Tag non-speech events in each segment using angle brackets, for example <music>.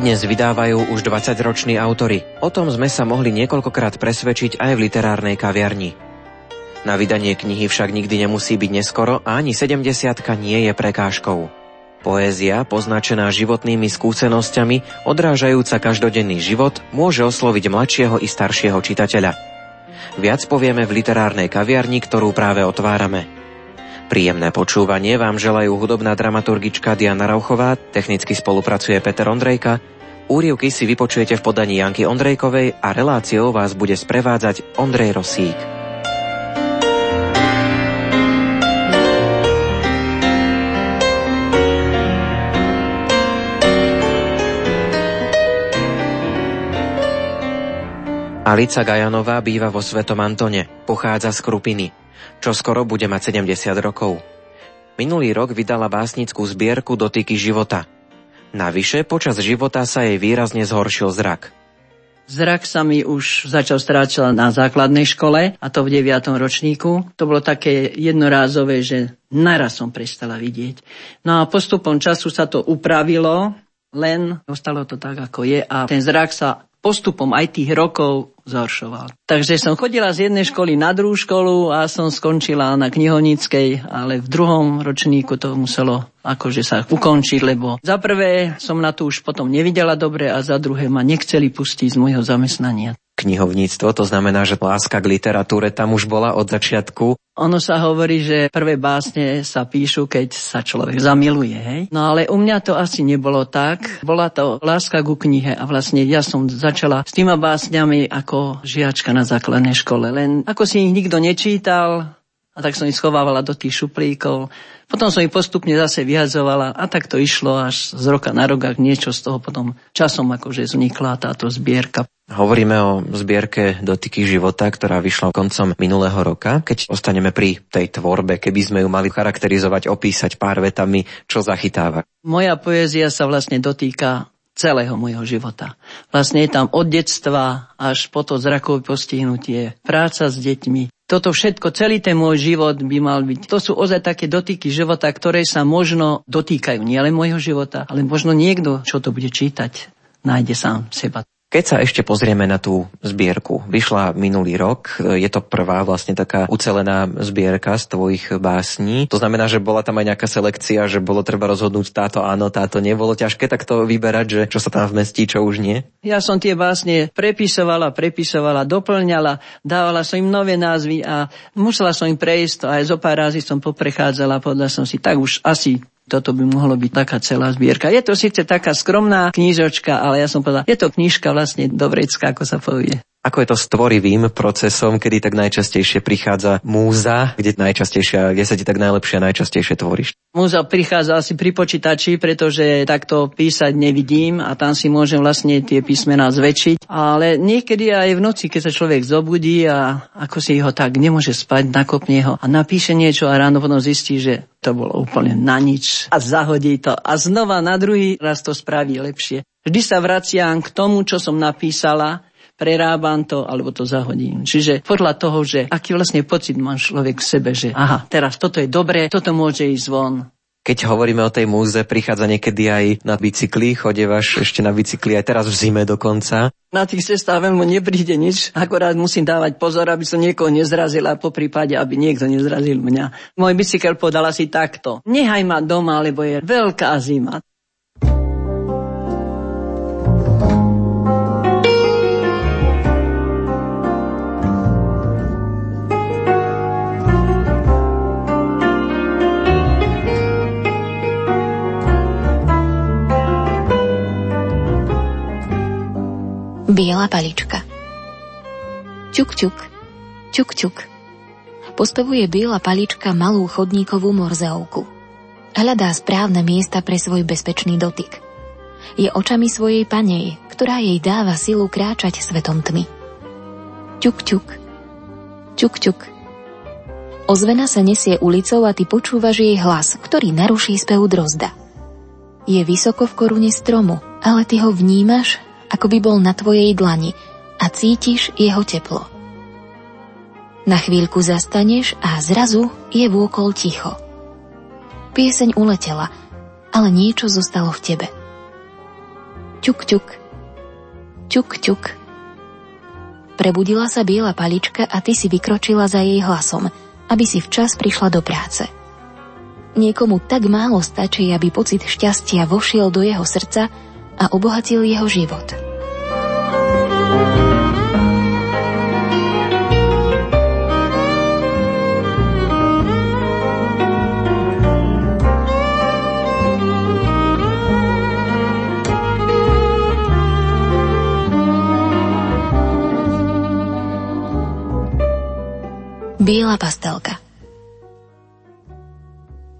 Dnes vydávajú už 20-roční autory. O tom sme sa mohli niekoľkokrát presvedčiť aj v literárnej kaviarni. Na vydanie knihy však nikdy nemusí byť neskoro a ani 70 nie je prekážkou. Poézia, poznačená životnými skúsenosťami, odrážajúca každodenný život, môže osloviť mladšieho i staršieho čitateľa. Viac povieme v literárnej kaviarni, ktorú práve otvárame. Príjemné počúvanie vám želajú hudobná dramaturgička Diana Rauchová, technicky spolupracuje Peter Ondrejka, úrievky si vypočujete v podaní Janky Ondrejkovej a reláciou vás bude sprevádzať Ondrej Rosík. Alica Gajanová býva vo Svetom Antone, pochádza z Krupiny čo skoro bude mať 70 rokov. Minulý rok vydala básnickú zbierku Dotyky života. Navyše, počas života sa jej výrazne zhoršil zrak. Zrak sa mi už začal stráčať na základnej škole, a to v 9. ročníku. To bolo také jednorázové, že naraz som prestala vidieť. No a postupom času sa to upravilo, len ostalo to tak, ako je a ten zrak sa postupom aj tých rokov zhoršoval. Takže som chodila z jednej školy na druhú školu a som skončila na knihovníckej, ale v druhom ročníku to muselo akože sa ukončiť, lebo za prvé som na to už potom nevidela dobre a za druhé ma nechceli pustiť z môjho zamestnania knihovníctvo, to znamená, že láska k literatúre tam už bola od začiatku. Ono sa hovorí, že prvé básne sa píšu, keď sa človek zamiluje, hej? No ale u mňa to asi nebolo tak. Bola to láska ku knihe a vlastne ja som začala s týma básňami ako žiačka na základnej škole. Len ako si ich nikto nečítal, a tak som ich schovávala do tých šuplíkov. Potom som ich postupne zase vyhadzovala a tak to išlo až z roka na rok, niečo z toho potom časom akože vznikla táto zbierka. Hovoríme o zbierke Dotyky života, ktorá vyšla koncom minulého roka. Keď ostaneme pri tej tvorbe, keby sme ju mali charakterizovať, opísať pár vetami, čo zachytáva? Moja poézia sa vlastne dotýka celého môjho života. Vlastne je tam od detstva až po to zrakové postihnutie, práca s deťmi, toto všetko, celý ten môj život by mal byť. To sú ozaj také dotyky života, ktoré sa možno dotýkajú nielen môjho života, ale možno niekto, čo to bude čítať, nájde sám seba. Keď sa ešte pozrieme na tú zbierku, vyšla minulý rok, je to prvá vlastne taká ucelená zbierka z tvojich básní. To znamená, že bola tam aj nejaká selekcia, že bolo treba rozhodnúť táto áno, táto nebolo ťažké takto vyberať, že čo sa tam vmestí, čo už nie? Ja som tie básne prepisovala, prepisovala, doplňala, dávala som im nové názvy a musela som im prejsť, aj zo pár razy som poprechádzala, podľa som si tak už asi toto by mohlo byť taká celá zbierka. Je to síce taká skromná knížočka, ale ja som povedal, je to knižka vlastne do vrecka, ako sa povie. Ako je to s tvorivým procesom, kedy tak najčastejšie prichádza múza, kde najčastejšie, kde sa ti tak najlepšie a najčastejšie tvoríš? Múza prichádza asi pri počítači, pretože takto písať nevidím a tam si môžem vlastne tie písmená zväčšiť. Ale niekedy aj v noci, keď sa človek zobudí a ako si ho tak nemôže spať, nakopne ho a napíše niečo a ráno potom zistí, že to bolo úplne na nič a zahodí to a znova na druhý raz to spraví lepšie. Vždy sa vraciam k tomu, čo som napísala prerábam to alebo to zahodím. Čiže podľa toho, že aký vlastne pocit má človek v sebe, že aha, teraz toto je dobré, toto môže ísť von. Keď hovoríme o tej múze, prichádza niekedy aj na bicykli, chodievaš ešte na bicykli aj teraz v zime dokonca. Na tých cestách veľmi nepríde nič, akorát musím dávať pozor, aby som niekoho nezrazil a po prípade, aby niekto nezrazil mňa. Môj bicykel podal asi takto. Nehaj ma doma, lebo je veľká zima. Biela palička. Čuk, čuk, čuk, čuk. Postavuje biela palička malú chodníkovú morzeovku. Hľadá správne miesta pre svoj bezpečný dotyk. Je očami svojej panej, ktorá jej dáva silu kráčať svetom tmy. Čuk, čuk, čuk, čuk. Ozvena sa nesie ulicou a ty počúvaš jej hlas, ktorý naruší spev drozda. Je vysoko v korune stromu, ale ty ho vnímaš ako by bol na tvojej dlani a cítiš jeho teplo. Na chvíľku zastaneš a zrazu je vôkol ticho. Pieseň uletela, ale niečo zostalo v tebe. Ťuk, ťuk. Ťuk, ťuk. Prebudila sa biela palička a ty si vykročila za jej hlasom, aby si včas prišla do práce. Niekomu tak málo stačí, aby pocit šťastia vošiel do jeho srdca a obohatil jeho život. Biela pastelka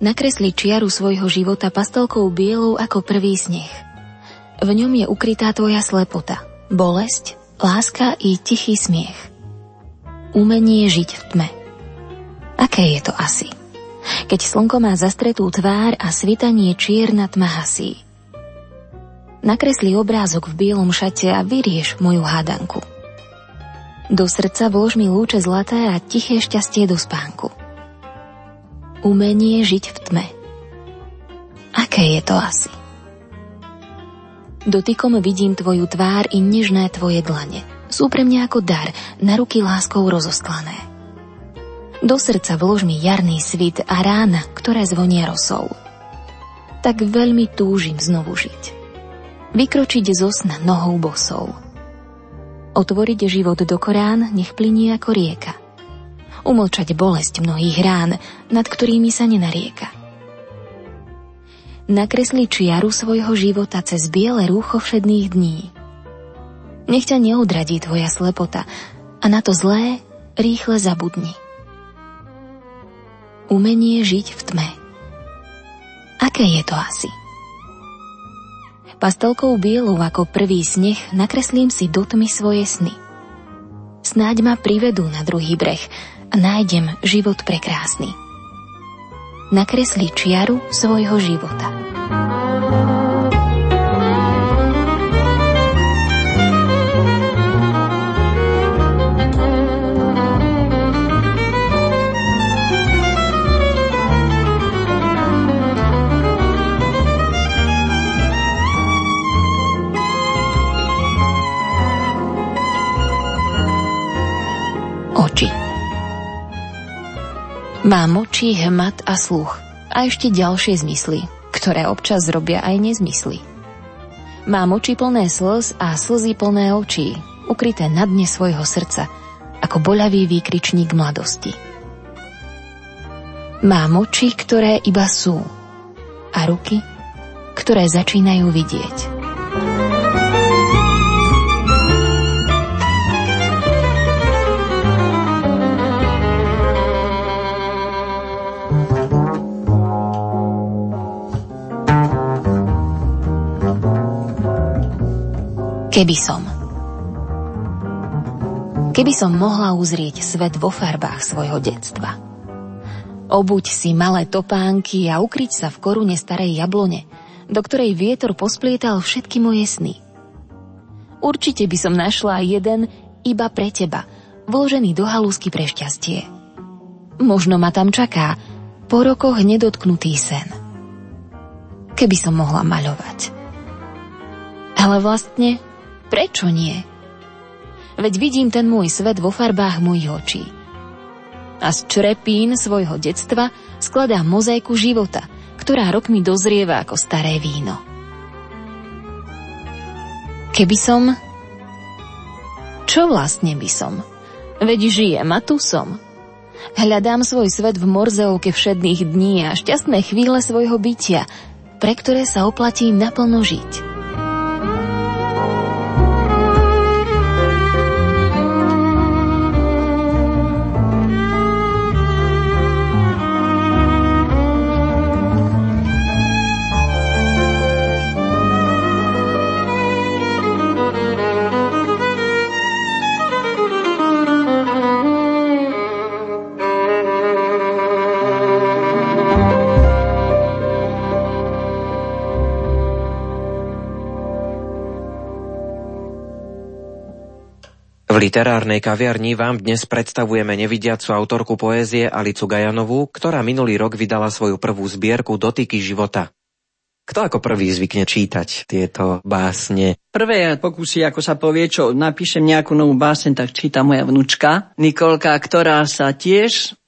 Nakresli čiaru svojho života pastelkou bielou ako prvý sneh. V ňom je ukrytá tvoja slepota, bolesť, láska i tichý smiech. Umenie žiť v tme. Aké je to asi? Keď slnko má zastretú tvár a svitanie čierna tma hasí. Nakresli obrázok v bielom šate a vyrieš moju hádanku. Do srdca vlož mi lúče zlaté a tiché šťastie do spánku. Umenie žiť v tme. Aké je to asi? Dotykom vidím tvoju tvár i nežné tvoje dlane. Sú pre mňa ako dar, na ruky láskou rozostlané. Do srdca vlož mi jarný svit a rána, ktoré zvonia rosou. Tak veľmi túžim znovu žiť. Vykročiť zo sna nohou bosou Otvoriť život do Korán nech plinie ako rieka. Umlčať bolesť mnohých rán, nad ktorými sa nenarieka. Nakresli čiaru svojho života cez biele rúcho všedných dní. Nech ťa neodradí tvoja slepota a na to zlé rýchle zabudni. Umenie žiť v tme. Aké je to asi? Pastelkou bielou ako prvý sneh nakreslím si do tmy svoje sny. Snáď ma privedú na druhý breh a nájdem život prekrásny. Nakresli čiaru svojho života. Má moči, hmat a sluch a ešte ďalšie zmysly, ktoré občas robia aj nezmysly. Má moči plné slz a slzy plné očí, ukryté na dne svojho srdca, ako boľavý výkričník mladosti. Má moči, ktoré iba sú a ruky, ktoré začínajú vidieť. Keby som. Keby som mohla uzrieť svet vo farbách svojho detstva. Obuď si malé topánky a ukryť sa v korune starej jablone, do ktorej vietor posplietal všetky moje sny. Určite by som našla jeden iba pre teba, vložený do halúsky pre šťastie. Možno ma tam čaká po rokoch nedotknutý sen. Keby som mohla maľovať. Ale vlastne Prečo nie? Veď vidím ten môj svet vo farbách mojich očí. A z črepín svojho detstva skladá mozaiku života, ktorá rokmi dozrieva ako staré víno. Keby som... Čo vlastne by som? Veď žijem a tu som. Hľadám svoj svet v morzeovke všedných dní a šťastné chvíle svojho bytia, pre ktoré sa oplatím naplno žiť. Literárnej kaviarni vám dnes predstavujeme nevidiacu autorku poézie Alicu Gajanovú, ktorá minulý rok vydala svoju prvú zbierku Dotyky života. Kto ako prvý zvykne čítať tieto básne? Prvé pokusy, ako sa povie, čo napíšem nejakú novú básen, tak číta moja vnúčka Nikolka, ktorá sa tiež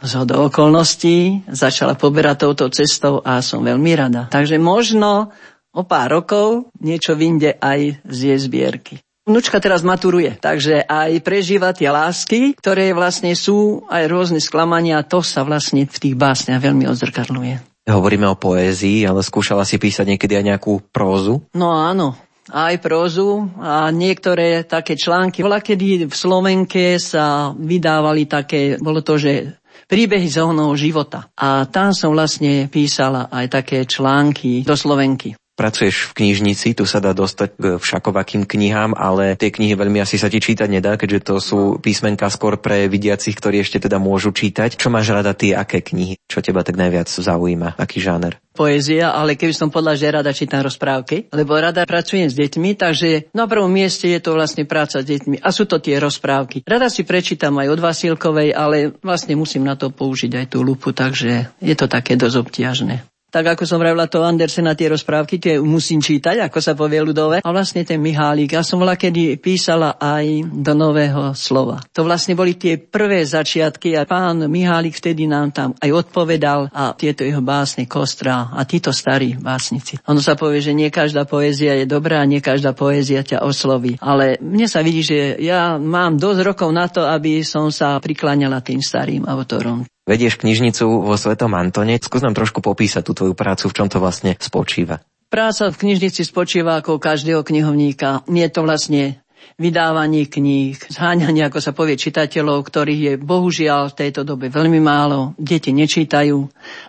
z do okolností začala poberať touto cestou a som veľmi rada. Takže možno o pár rokov niečo vyjde aj z jej zbierky. Vnúčka teraz maturuje, takže aj prežíva tie lásky, ktoré vlastne sú aj rôzne sklamania, to sa vlastne v tých básniach veľmi odzrkadluje. Hovoríme o poézii, ale skúšala si písať niekedy aj nejakú prózu? No áno, aj prózu a niektoré také články. Bola kedy v Slovenke sa vydávali také, bolo to, že príbehy z života. A tam som vlastne písala aj také články do Slovenky. Pracuješ v knižnici, tu sa dá dostať k všakovakým knihám, ale tie knihy veľmi asi sa ti čítať nedá, keďže to sú písmenka skôr pre vidiacich, ktorí ešte teda môžu čítať. Čo máš rada ty, aké knihy? Čo teba tak najviac zaujíma? Aký žáner? Poézia, ale keby som povedal, že rada čítam rozprávky, lebo rada pracujem s deťmi, takže na prvom mieste je to vlastne práca s deťmi a sú to tie rozprávky. Rada si prečítam aj od Vasilkovej, ale vlastne musím na to použiť aj tú lupu, takže je to také dosť obťažné tak ako som vravila to Andersena, tie rozprávky, tie musím čítať, ako sa povie ľudové. A vlastne ten Mihálik, ja som bola kedy písala aj do nového slova. To vlastne boli tie prvé začiatky a pán Mihálik vtedy nám tam aj odpovedal a tieto jeho básne Kostra a títo starí básnici. Ono sa povie, že nie každá poézia je dobrá, nie každá poézia ťa osloví. Ale mne sa vidí, že ja mám dosť rokov na to, aby som sa prikláňala tým starým autorom. Vedieš knižnicu vo Svetom Antone. Skús nám trošku popísať tú tvoju prácu, v čom to vlastne spočíva. Práca v knižnici spočíva ako každého knihovníka. Je to vlastne vydávanie kníh, zháňanie, ako sa povie, čitateľov, ktorých je bohužiaľ v tejto dobe veľmi málo. Deti nečítajú.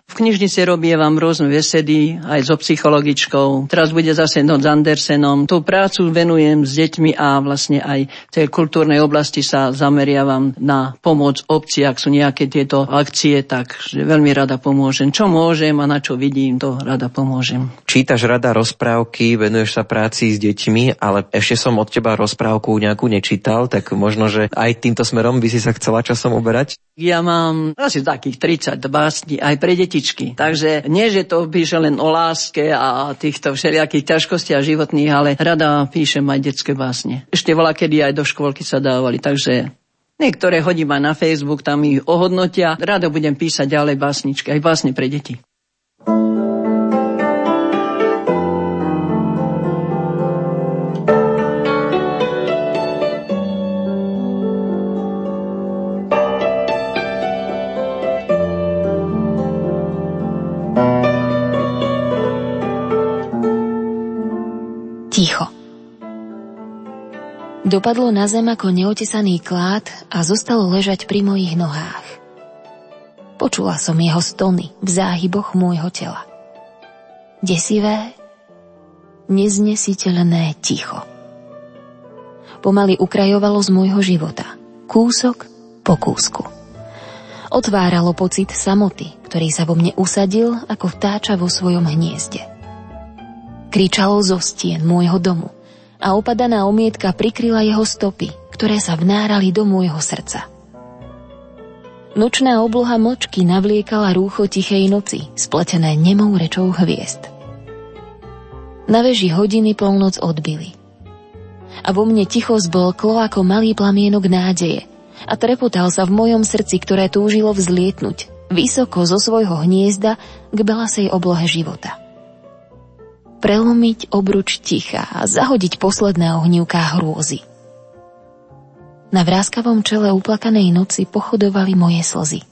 V knižnici robievam rôzne vesedy, aj so psychologičkou. Teraz bude zase noc s Andersenom. Tú prácu venujem s deťmi a vlastne aj v tej kultúrnej oblasti sa zameriavam na pomoc obci, ak sú nejaké tieto akcie, tak veľmi rada pomôžem. Čo môžem a na čo vidím, to rada pomôžem. Čítaš rada rozprávky, venuješ sa práci s deťmi, ale ešte som od teba rozprával rozprávku nejakú nečítal, tak možno, že aj týmto smerom by si sa chcela časom uberať? Ja mám asi takých 30 básni aj pre detičky. Takže nie, že to píše len o láske a týchto všelijakých ťažkostiach životných, ale rada píšem aj detské básne. Ešte volá, kedy aj do škôlky sa dávali, takže Niektoré hodím aj na Facebook, tam ich ohodnotia. Rado budem písať ďalej básničky, aj básne pre deti. Dopadlo na zem ako neotesaný klád a zostalo ležať pri mojich nohách. Počula som jeho stony v záhyboch môjho tela. Desivé, neznesiteľné ticho. Pomaly ukrajovalo z môjho života, kúsok po kúsku. Otváralo pocit samoty, ktorý sa vo mne usadil ako vtáča vo svojom hniezde. Kričalo zo stien môjho domu, a opadaná omietka prikryla jeho stopy, ktoré sa vnárali do môjho srdca. Nočná obloha močky navliekala rúcho tichej noci, spletené nemou rečou hviezd. Na veži hodiny polnoc odbili. A vo mne ticho zblklo ako malý plamienok nádeje a trepotal sa v mojom srdci, ktoré túžilo vzlietnúť, vysoko zo svojho hniezda k belasej oblohe života prelomiť obruč ticha a zahodiť posledné ohnívká hrôzy. Na vráskavom čele uplakanej noci pochodovali moje slzy.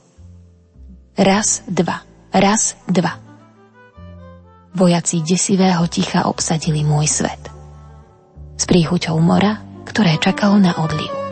Raz, dva, raz, dva. Vojaci desivého ticha obsadili môj svet. S príchuťou mora, ktoré čakalo na odliv.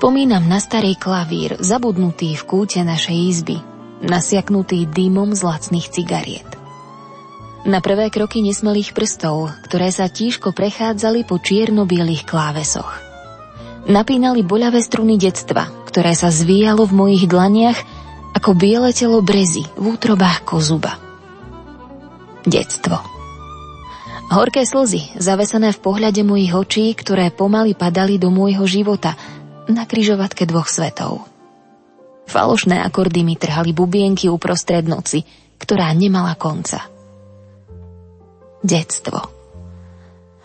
Spomínam na starý klavír, zabudnutý v kúte našej izby, nasiaknutý dymom z lacných cigariet. Na prvé kroky nesmelých prstov, ktoré sa tížko prechádzali po čierno-bielých klávesoch. Napínali boľavé struny detstva, ktoré sa zvíjalo v mojich dlaniach ako biele telo brezy v útrobách kozuba. Detstvo. Horké slzy, zavesené v pohľade mojich očí, ktoré pomaly padali do môjho života na kryžovatke dvoch svetov. Falošné akordy mi trhali bubienky uprostred noci, ktorá nemala konca. Detstvo.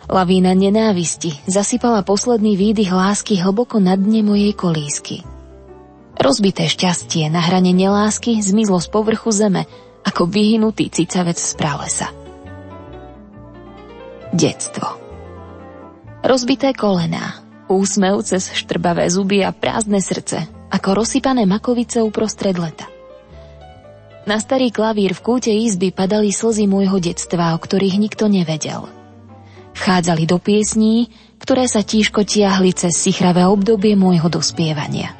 Lavína nenávisti zasypala posledný výdych lásky hlboko na dne mojej kolísky. Rozbité šťastie na hrane nelásky zmizlo z povrchu zeme ako vyhynutý cicavec z pralesa. Detstvo. Rozbité kolená, úsmev cez štrbavé zuby a prázdne srdce, ako rozsypané makovice uprostred leta. Na starý klavír v kúte izby padali slzy môjho detstva, o ktorých nikto nevedel. Vchádzali do piesní, ktoré sa tížko tiahli cez sichravé obdobie môjho dospievania.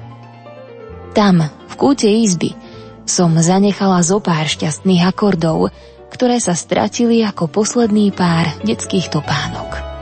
Tam, v kúte izby, som zanechala zo pár šťastných akordov, ktoré sa stratili ako posledný pár detských topánok.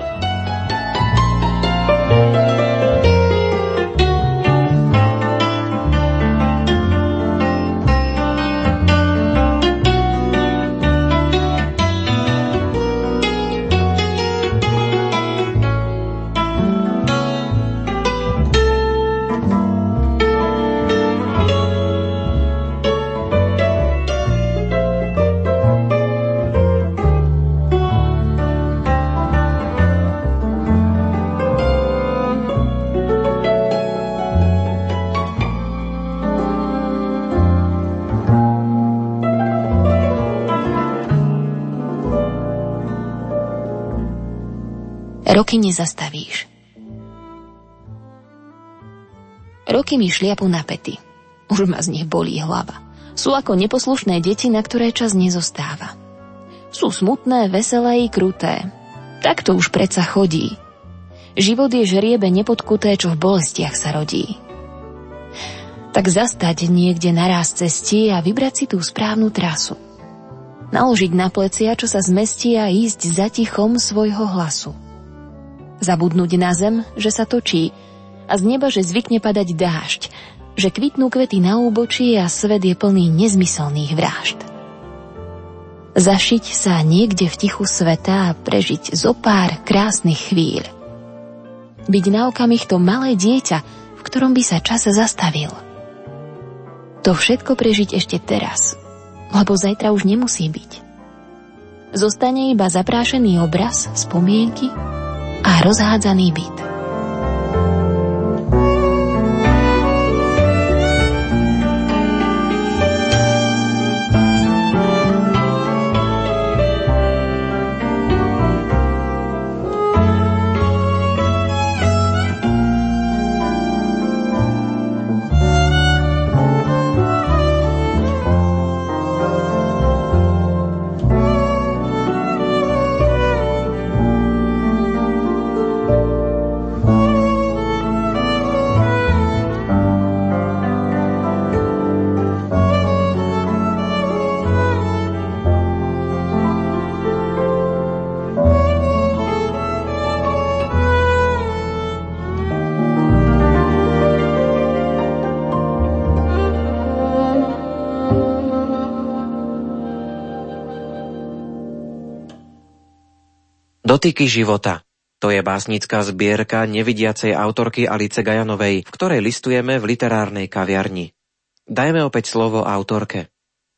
Roky nezastavíš. Roky mi šliapu na pety. Už ma z nich bolí hlava. Sú ako neposlušné deti, na ktoré čas nezostáva. Sú smutné, veselé i kruté. Tak to už predsa chodí. Život je žriebe nepodkuté, čo v bolestiach sa rodí. Tak zastať niekde naraz cestí a vybrať si tú správnu trasu. Naložiť na plecia, čo sa zmestí a ísť za tichom svojho hlasu zabudnúť na zem, že sa točí a z neba, že zvykne padať dážď, že kvitnú kvety na úbočí a svet je plný nezmyselných vražd. Zašiť sa niekde v tichu sveta a prežiť zo pár krásnych chvíľ. Byť na okamih to malé dieťa, v ktorom by sa čas zastavil. To všetko prežiť ešte teraz, lebo zajtra už nemusí byť. Zostane iba zaprášený obraz, spomienky a rozhádzaný byt. Dotyky života. To je básnická zbierka nevidiacej autorky Alice Gajanovej, v ktorej listujeme v literárnej kaviarni. Dajme opäť slovo autorke.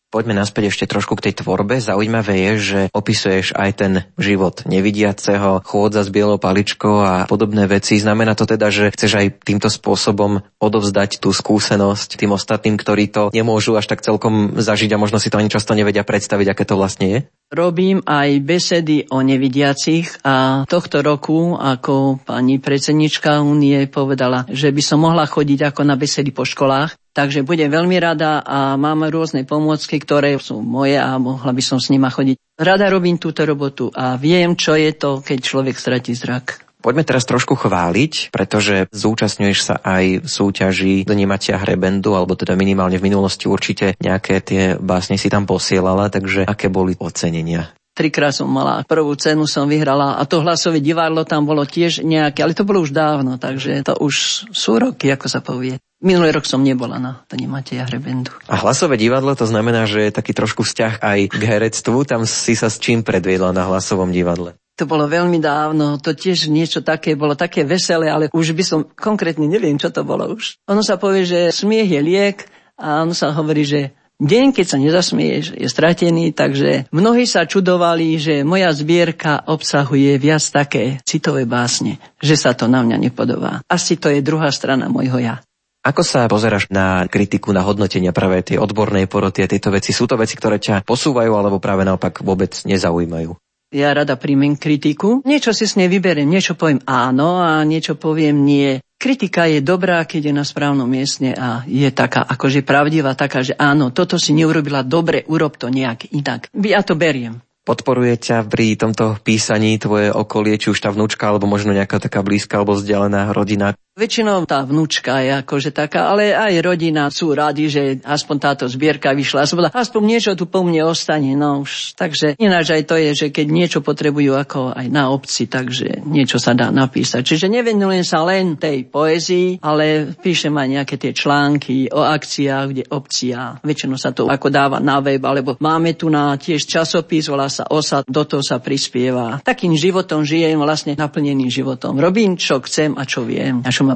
Poďme naspäť ešte trošku k tej tvorbe. Zaujímavé je, že opisuješ aj ten život nevidiaceho, chôdza s bielou paličkou a podobné veci. Znamená to teda, že chceš aj týmto spôsobom odovzdať tú skúsenosť tým ostatným, ktorí to nemôžu až tak celkom zažiť a možno si to ani často nevedia predstaviť, aké to vlastne je? Robím aj besedy o nevidiacich a tohto roku, ako pani predsednička Únie povedala, že by som mohla chodiť ako na besedy po školách, takže budem veľmi rada a mám rôzne pomôcky, ktoré sú moje a mohla by som s nima chodiť. Rada robím túto robotu a viem, čo je to, keď človek stratí zrak. Poďme teraz trošku chváliť, pretože zúčastňuješ sa aj v súťaži do Nematia Hrebendu, alebo teda minimálne v minulosti určite nejaké tie básne si tam posielala, takže aké boli ocenenia? Trikrát som mala prvú cenu, som vyhrala a to hlasové divadlo tam bolo tiež nejaké, ale to bolo už dávno, takže to už sú roky, ako sa povie. Minulý rok som nebola na Tani Mateja Hrebendu. A hlasové divadlo to znamená, že je taký trošku vzťah aj k herectvu. Tam si sa s čím predviedla na hlasovom divadle? To bolo veľmi dávno, to tiež niečo také, bolo také veselé, ale už by som konkrétne neviem, čo to bolo už. Ono sa povie, že smiech je liek a ono sa hovorí, že deň, keď sa nezasmieš, je stratený, takže mnohí sa čudovali, že moja zbierka obsahuje viac také citové básne, že sa to na mňa nepodobá. Asi to je druhá strana môjho ja. Ako sa pozeráš na kritiku, na hodnotenia práve tej odbornej poroty a tieto veci? Sú to veci, ktoré ťa posúvajú alebo práve naopak vôbec nezaujímajú? Ja rada príjmem kritiku. Niečo si s nej vyberiem, niečo poviem áno a niečo poviem nie. Kritika je dobrá, keď je na správnom mieste a je taká akože pravdivá, taká, že áno, toto si neurobila dobre, urob to nejak inak. Ja to beriem. Podporuje ťa pri tomto písaní tvoje okolie, či už tá vnúčka, alebo možno nejaká taká blízka alebo vzdialená rodina? Väčšinou tá vnúčka je akože taká, ale aj rodina sú radi, že aspoň táto zbierka vyšla. Som aspoň niečo tu po mne ostane. No už, takže ináč aj to je, že keď niečo potrebujú ako aj na obci, takže niečo sa dá napísať. Čiže nevenujem sa len tej poezii, ale píšem aj nejaké tie články o akciách, kde obci a väčšinou sa to ako dáva na web, alebo máme tu na tiež časopis, volá sa OSA, do toho sa prispieva. Takým životom žijem, vlastne naplneným životom. Robím, čo chcem a čo viem a čo ma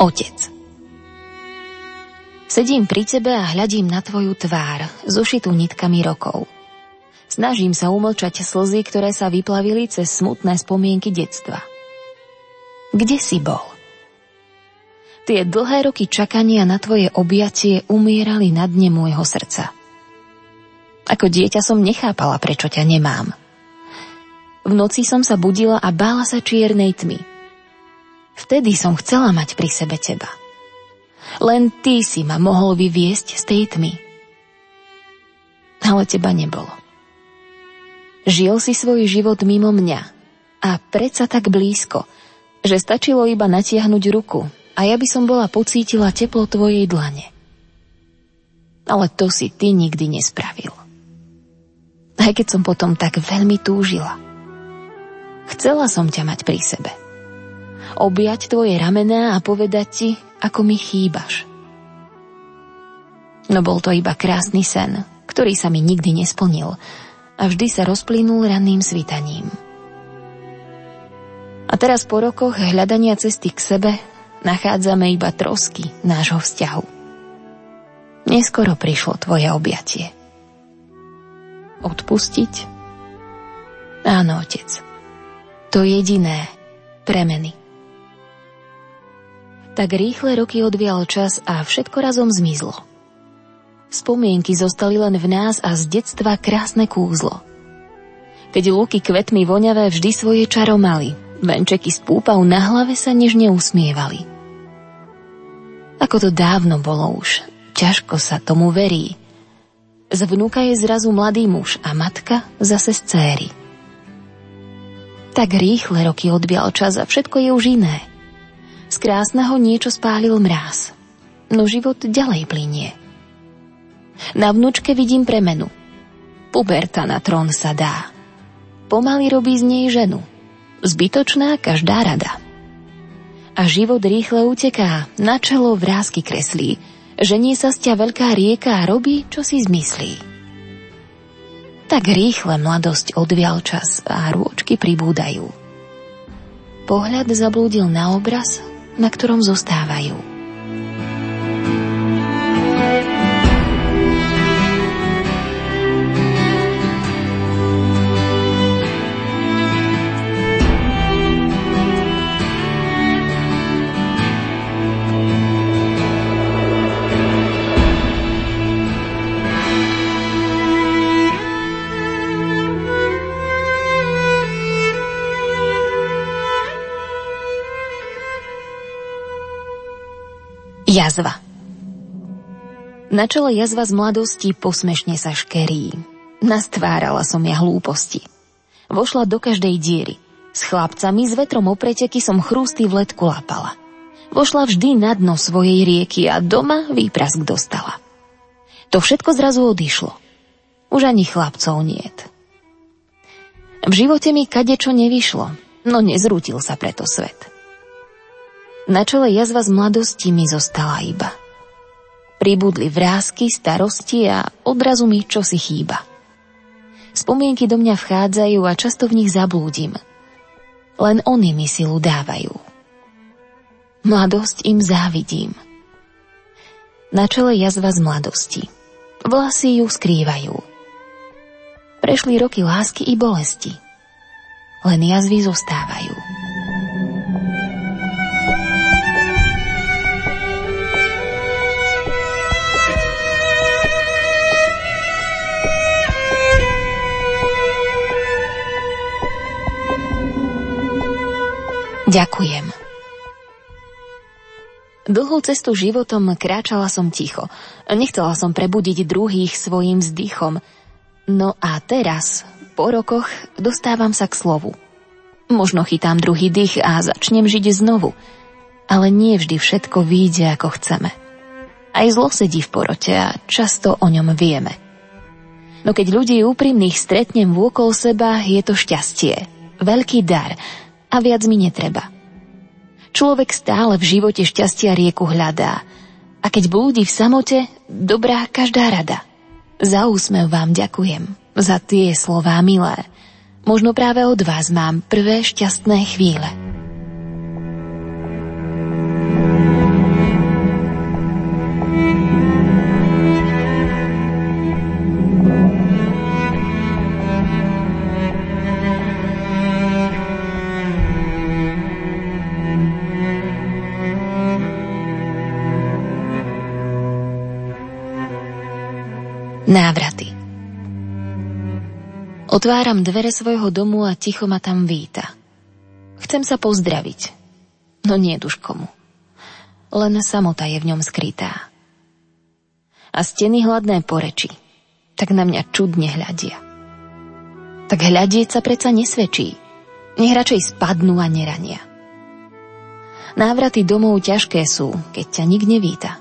baví. Sedím pri tebe a hľadím na tvoju tvár, zušitú nitkami rokov. Snažím sa umlčať slzy, ktoré sa vyplavili cez smutné spomienky detstva. Kde si bol? Tie dlhé roky čakania na tvoje objatie umierali na dne môjho srdca. Ako dieťa som nechápala, prečo ťa nemám. V noci som sa budila a bála sa čiernej tmy. Vtedy som chcela mať pri sebe teba. Len ty si ma mohol vyviesť z tej tmy. Ale teba nebolo. Žil si svoj život mimo mňa a predsa tak blízko, že stačilo iba natiahnuť ruku a ja by som bola pocítila teplo tvojej dlane. Ale to si ty nikdy nespravil. Aj keď som potom tak veľmi túžila. Chcela som ťa mať pri sebe. Objať tvoje ramená a povedať ti, ako mi chýbaš. No bol to iba krásny sen, ktorý sa mi nikdy nesplnil a vždy sa rozplynul ranným svitaním. A teraz po rokoch hľadania cesty k sebe nachádzame iba trosky nášho vzťahu. Neskoro prišlo tvoje objatie. Odpustiť? Áno, otec. To jediné premeny. Tak rýchle roky odvial čas a všetko razom zmizlo. Spomienky zostali len v nás a z detstva krásne kúzlo. Keď lúky kvetmi voňavé vždy svoje čaro mali, venčeky z púpav na hlave sa nežne usmievali. Ako to dávno bolo už, ťažko sa tomu verí. Z vnúka je zrazu mladý muž a matka zase z céry. Tak rýchle roky odbial čas a všetko je už iné – z krásneho niečo spálil mráz. No život ďalej plinie. Na vnúčke vidím premenu. Puberta na trón sa dá. Pomaly robí z nej ženu. Zbytočná každá rada. A život rýchle uteká, na čelo vrázky kreslí. Ženie sa sťa veľká rieka a robí, čo si zmyslí. Tak rýchle mladosť odvial čas a rôčky pribúdajú. Pohľad zablúdil na obraz, na ktorom zostávajú. Jazva Na čele jazva z mladosti posmešne sa škerí. Nastvárala som ja hlúposti. Vošla do každej diery. S chlapcami s vetrom opreteky som chrústy v letku lapala. Vošla vždy na dno svojej rieky a doma výprask dostala. To všetko zrazu odišlo. Už ani chlapcov niet. V živote mi kadečo nevyšlo, no nezrútil sa preto svet. Na čele jazva z mladosti mi zostala iba. Pribudli vrázky, starosti a odrazu mi čosi chýba. Spomienky do mňa vchádzajú a často v nich zablúdim. Len oni mi silu dávajú. Mladosť im závidím. Na čele jazva z mladosti. Vlasy ju skrývajú. Prešli roky lásky i bolesti. Len jazvy zostávajú. Ďakujem. Dlhú cestu životom kráčala som ticho. Nechcela som prebudiť druhých svojim vzdychom. No a teraz, po rokoch, dostávam sa k slovu. Možno chytám druhý dých a začnem žiť znovu. Ale nie vždy všetko vyjde, ako chceme. Aj zlo sedí v porote a často o ňom vieme. No keď ľudí úprimných stretnem vôkol seba, je to šťastie. Veľký dar – a viac mi netreba. Človek stále v živote šťastia rieku hľadá a keď blúdi v samote, dobrá každá rada. Za úsmev vám ďakujem, za tie slová milé. Možno práve od vás mám prvé šťastné chvíle. Návraty Otváram dvere svojho domu a ticho ma tam víta. Chcem sa pozdraviť, no nie už komu. Len samota je v ňom skrytá. A steny hladné poreči, tak na mňa čudne hľadia. Tak hľadieť sa predsa nesvedčí, nech radšej spadnú a nerania. Návraty domov ťažké sú, keď ťa nik nevíta.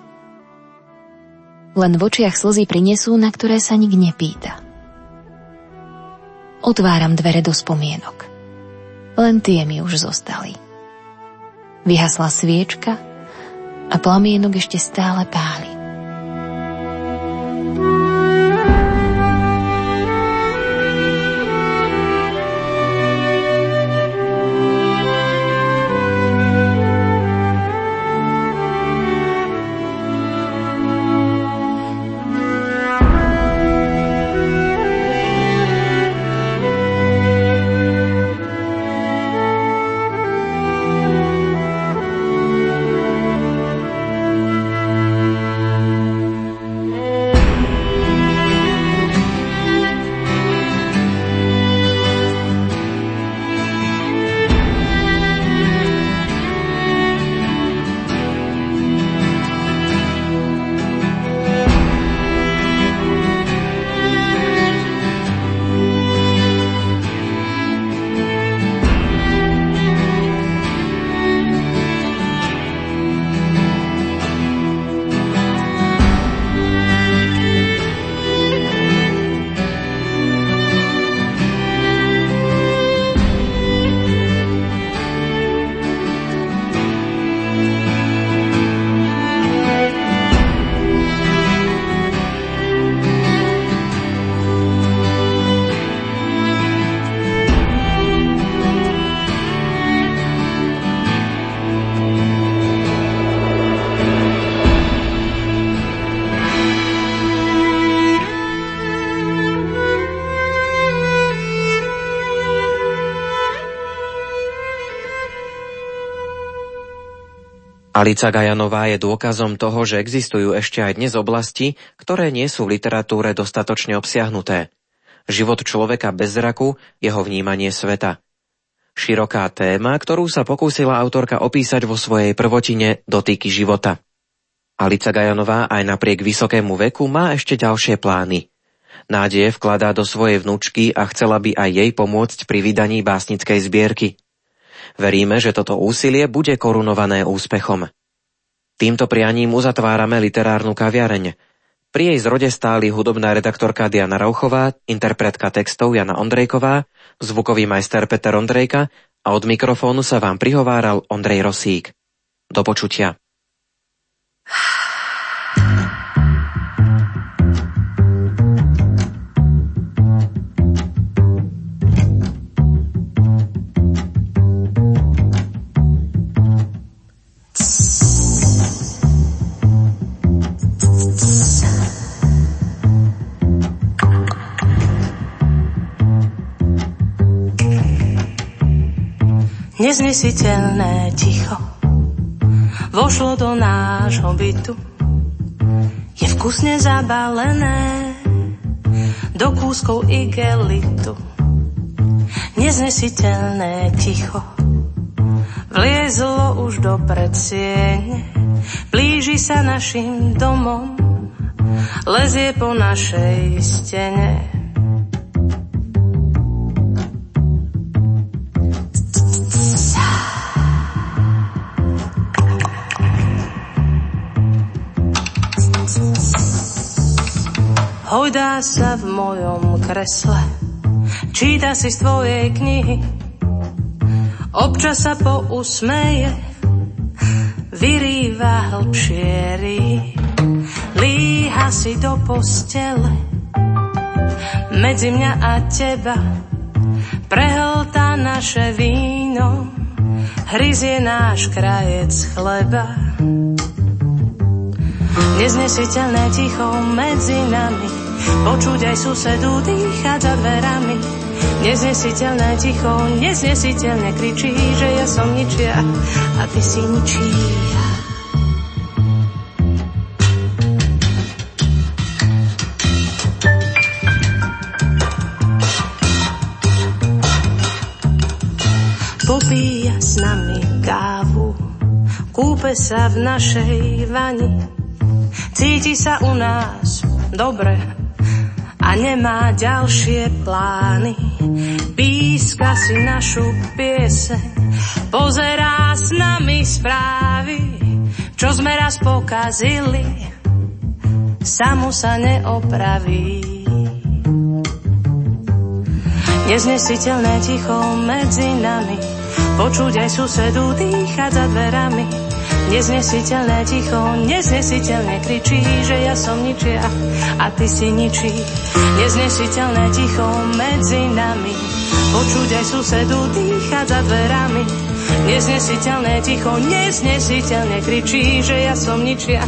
Len v očiach slzy prinesú, na ktoré sa nik nepýta. Otváram dvere do spomienok. Len tie mi už zostali. Vyhasla sviečka a plamienok ešte stále páli. Alica Gajanová je dôkazom toho, že existujú ešte aj dnes oblasti, ktoré nie sú v literatúre dostatočne obsiahnuté. Život človeka bez zraku, jeho vnímanie sveta. Široká téma, ktorú sa pokúsila autorka opísať vo svojej prvotine Dotýky života. Alica Gajanová aj napriek vysokému veku má ešte ďalšie plány. Nádeje vkladá do svojej vnúčky a chcela by aj jej pomôcť pri vydaní básnickej zbierky – Veríme, že toto úsilie bude korunované úspechom. Týmto prianím uzatvárame literárnu kaviareň. Pri jej zrode stáli hudobná redaktorka Diana Rauchová, interpretka textov Jana Ondrejková, zvukový majster Peter Ondrejka a od mikrofónu sa vám prihováral Ondrej Rosík. Do počutia. <sighs> neznesiteľné ticho vošlo do nášho bytu. Je vkusne zabalené do kúskov igelitu. Neznesiteľné ticho vliezlo už do predsiene, blíži sa našim domom, lezie po našej stene. Hojdá sa v mojom kresle, číta si z tvojej knihy, občas sa pousmeje, vyrýva hlbšie rí, líha si do postele, medzi mňa a teba, prehltá naše víno, hryzie náš krajec chleba. Neznesiteľné ticho medzi nami, Počuť aj susedu dýchať za dverami. Neznesiteľné ticho, neznesiteľne kričí, že ja som ničia a ty si ničí. Popíja s nami kávu, kúpe sa v našej vani, cíti sa u nás dobre, a nemá ďalšie plány. Píska si našu piese, pozerá s nami správy, čo sme raz pokazili, samo sa neopraví. Neznesiteľné ticho medzi nami, počuť aj susedu dýchať za dverami, Neznesiteľné ticho, neznesiteľne kričí, že ja som ničia a ty si ničí. Neznesiteľné ticho medzi nami, počuť aj susedu dýchať za dverami. Neznesiteľné ticho, neznesiteľne kričí, že ja som ničia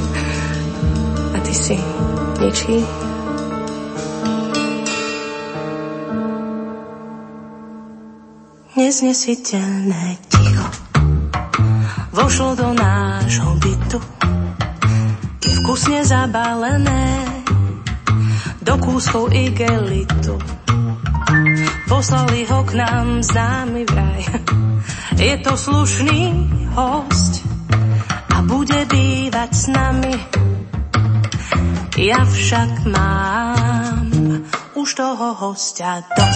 a ty si ničí. Neznesiteľné vošlo do nášho bytu. Je vkusne zabalené do kúskov igelitu. Poslali ho k nám známy vraj. Je to slušný host a bude bývať s nami. Ja však mám už toho hostia dosť.